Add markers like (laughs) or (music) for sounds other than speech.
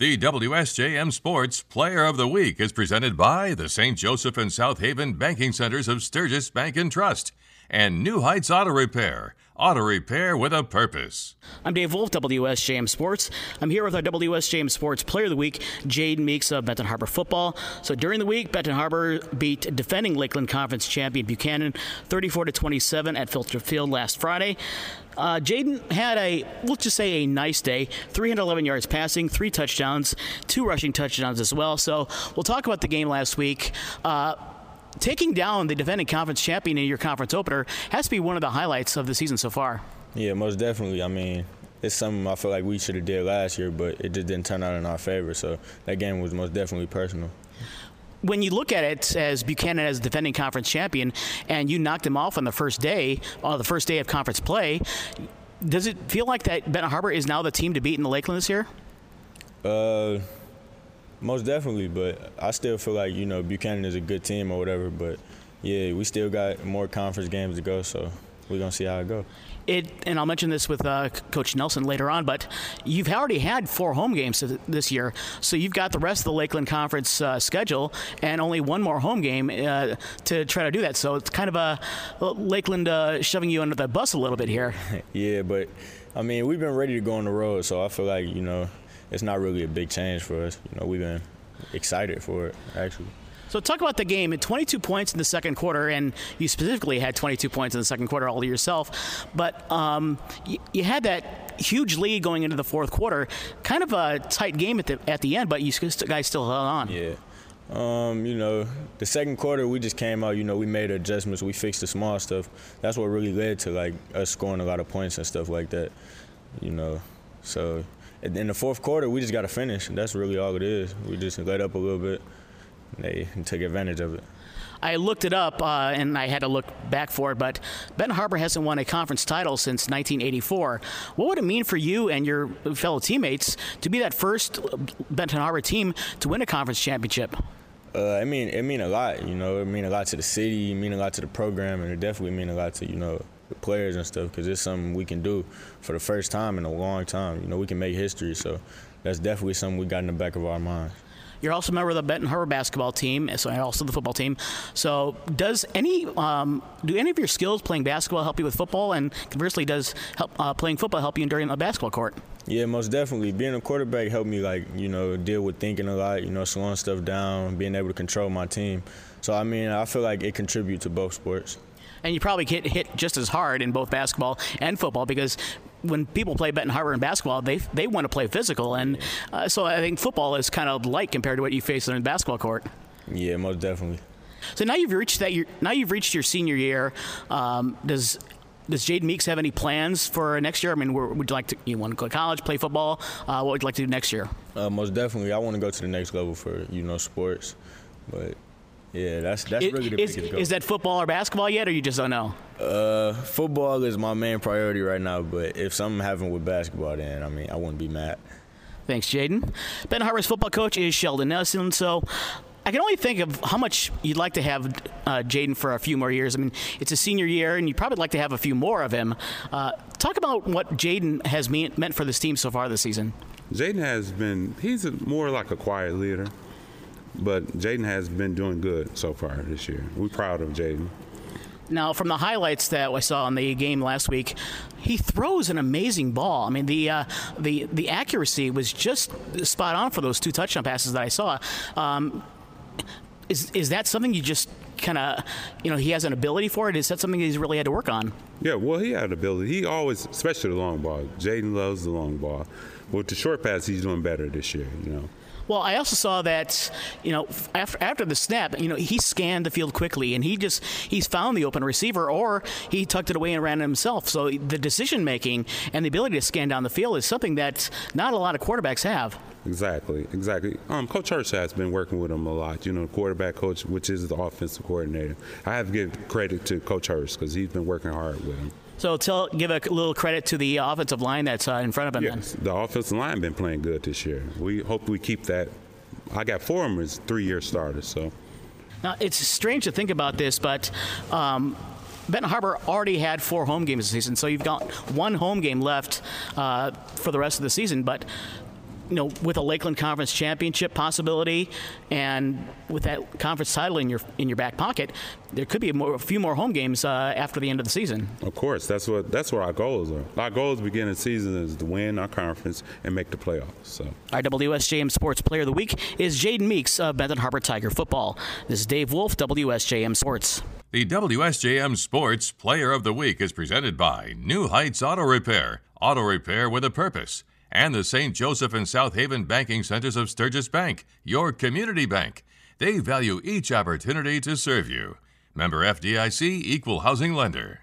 The WSJM Sports Player of the Week is presented by the St. Joseph and South Haven Banking Centers of Sturgis Bank and Trust and New Heights Auto Repair. Auto repair with a purpose. I'm Dave Wolf, WSJM Sports. I'm here with our WSJM Sports Player of the Week, Jaeden Meeks of Benton Harbor Football. So during the week, Benton Harbor beat defending Lakeland Conference champion Buchanan 34 to 27 at Filstrup Field last Friday. Uh, Jaeden had a, let's just say, a nice day. 311 yards passing, three touchdowns, two rushing touchdowns as well. So we'll talk about the game last week. Uh, taking down the defending conference champion in your conference opener has to be one of the highlights of the season so far. Yeah, most definitely. I mean, it's something I feel like we should have did last year, but it just didn't turn out in our favor. So that game was most definitely personal. When you look at it as Buchanan as defending conference champion, and you knocked him off on the first day, on the first day of conference play, does it feel like that Benton Harbor is now the team to beat in the Lakeland this year? Uh, most definitely, but I still feel like you know Buchanan is a good team or whatever. But yeah, we still got more conference games to go, so we're gonna see how it goes. It, and I'll mention this with uh, Coach Nelson later on, but you've already had four home games this year, so you've got the rest of the Lakeland Conference uh, schedule and only one more home game uh, to try to do that. So it's kind of a Lakeland uh, shoving you under the bus a little bit here. (laughs) yeah, but I mean we've been ready to go on the road, so I feel like you know it's not really a big change for us. You know, we've been excited for it actually. So talk about the game. At 22 points in the second quarter, and you specifically had 22 points in the second quarter all to yourself. But um, you, you, had that huge lead going into the fourth quarter. Kind of a tight game at the at the end, but you guys still held on. Yeah. Um, you know, the second quarter we just came out. You know, we made adjustments. We fixed the small stuff. That's what really led to like us scoring a lot of points and stuff like that. You know, so in the fourth quarter, we just got to finish. That's really all it is. We just let up a little bit. They took advantage of it. I looked it up uh, and I had to look back for it, but Benton Harbor hasn't won a conference title since 1984. What would it mean for you and your fellow teammates to be that first Benton Harbor team to win a conference championship? Uh, I mean, it mean a lot. You know, it mean a lot to the city. It mean a lot to the program, and it definitely mean a lot to you know the players and stuff because it's something we can do for the first time in a long time. You know, we can make history, so that's definitely something we got in the back of our minds. You're also a member of the Benton Harbor basketball team, so and also the football team. So, does any um, do any of your skills playing basketball help you with football, and conversely, does help, uh, playing football help you during the basketball court? Yeah, most definitely. Being a quarterback helped me like you know deal with thinking a lot, you know, slowing stuff down, being able to control my team. So I mean, I feel like it contributes to both sports and you probably get hit just as hard in both basketball and football because when people play Benton Harbor in basketball, they they want to play physical, and uh, so I think football is kind of light compared to what you face in the basketball court. Yeah, most definitely. So now you've reached that. Year, now you've reached your senior year. Um, does does Jaeden Meeks have any plans for next year? I mean, would you like to you want to go to college, play football? Uh, what would you like to do next year? Uh, most definitely, I want to go to the next level for you know sports, but yeah, that's that's it, really the is, biggest goal. Is that football or basketball yet, or you just don't know? Uh, football is my main priority right now, but if something happened with basketball, then I mean, I wouldn't be mad. Thanks, Jaeden. Ben Harbor's football coach is Sheldon Nelson. So I can only think of how much you'd like to have uh, Jaeden for a few more years. I mean, it's a senior year, and you'd probably like to have a few more of him. Uh, talk about what Jaeden has mean, meant for this team so far this season. Jaeden has been, he's a, more like a quiet leader. But Jaeden has been doing good so far this year. We're proud of Jaeden. Now, from the highlights that I saw in the game last week, he throws an amazing ball. I mean, the uh, the the accuracy was just spot on for those two touchdown passes that I saw. Um, is is that something you just kind of, you know, he has an ability for it? Is that something he's really had to work on? Yeah, well, he had ability. He always, especially the long ball. Jaeden loves the long ball. With the short pass, he's doing better this year. You know. Well, I also saw that you know after after the snap, you know he scanned the field quickly and he just he's found the open receiver or he tucked it away and ran it himself. So the decision making and the ability to scan down the field is something that not a lot of quarterbacks have. Exactly, exactly. Um, coach Hirsch has been working with him a lot. You know, the quarterback coach, which is the offensive coordinator. I have to give credit to Coach Hirsch because he's been working hard with him. So tell, give a little credit to the offensive line that's uh, in front of him. Yes, then. the offensive line been playing good this year. We hope we keep that. I got four of them as three-year starters. So now it's strange to think about this, but. Um, Benton Harbor already had four home games this season, so you've got one home game left uh, for the rest of the season. But you know, with a Lakeland Conference championship possibility, and with that conference title in your in your back pocket, there could be a, more, a few more home games uh, after the end of the season. Of course, that's what that's what our goals are. Our goals at beginning of the season is to win our conference and make the playoffs. So, our WSJM Sports Player of the Week is Jaeden Meeks of Benton Harbor Tiger Football. This is Dave Wolf, WSJM Sports. The WSJM Sports Player of the Week is presented by New Heights Auto Repair, auto repair with a purpose, and the St. Joseph and South Haven Banking Centers of Sturgis Bank, your community bank. They value each opportunity to serve you. Member FDIC Equal Housing Lender.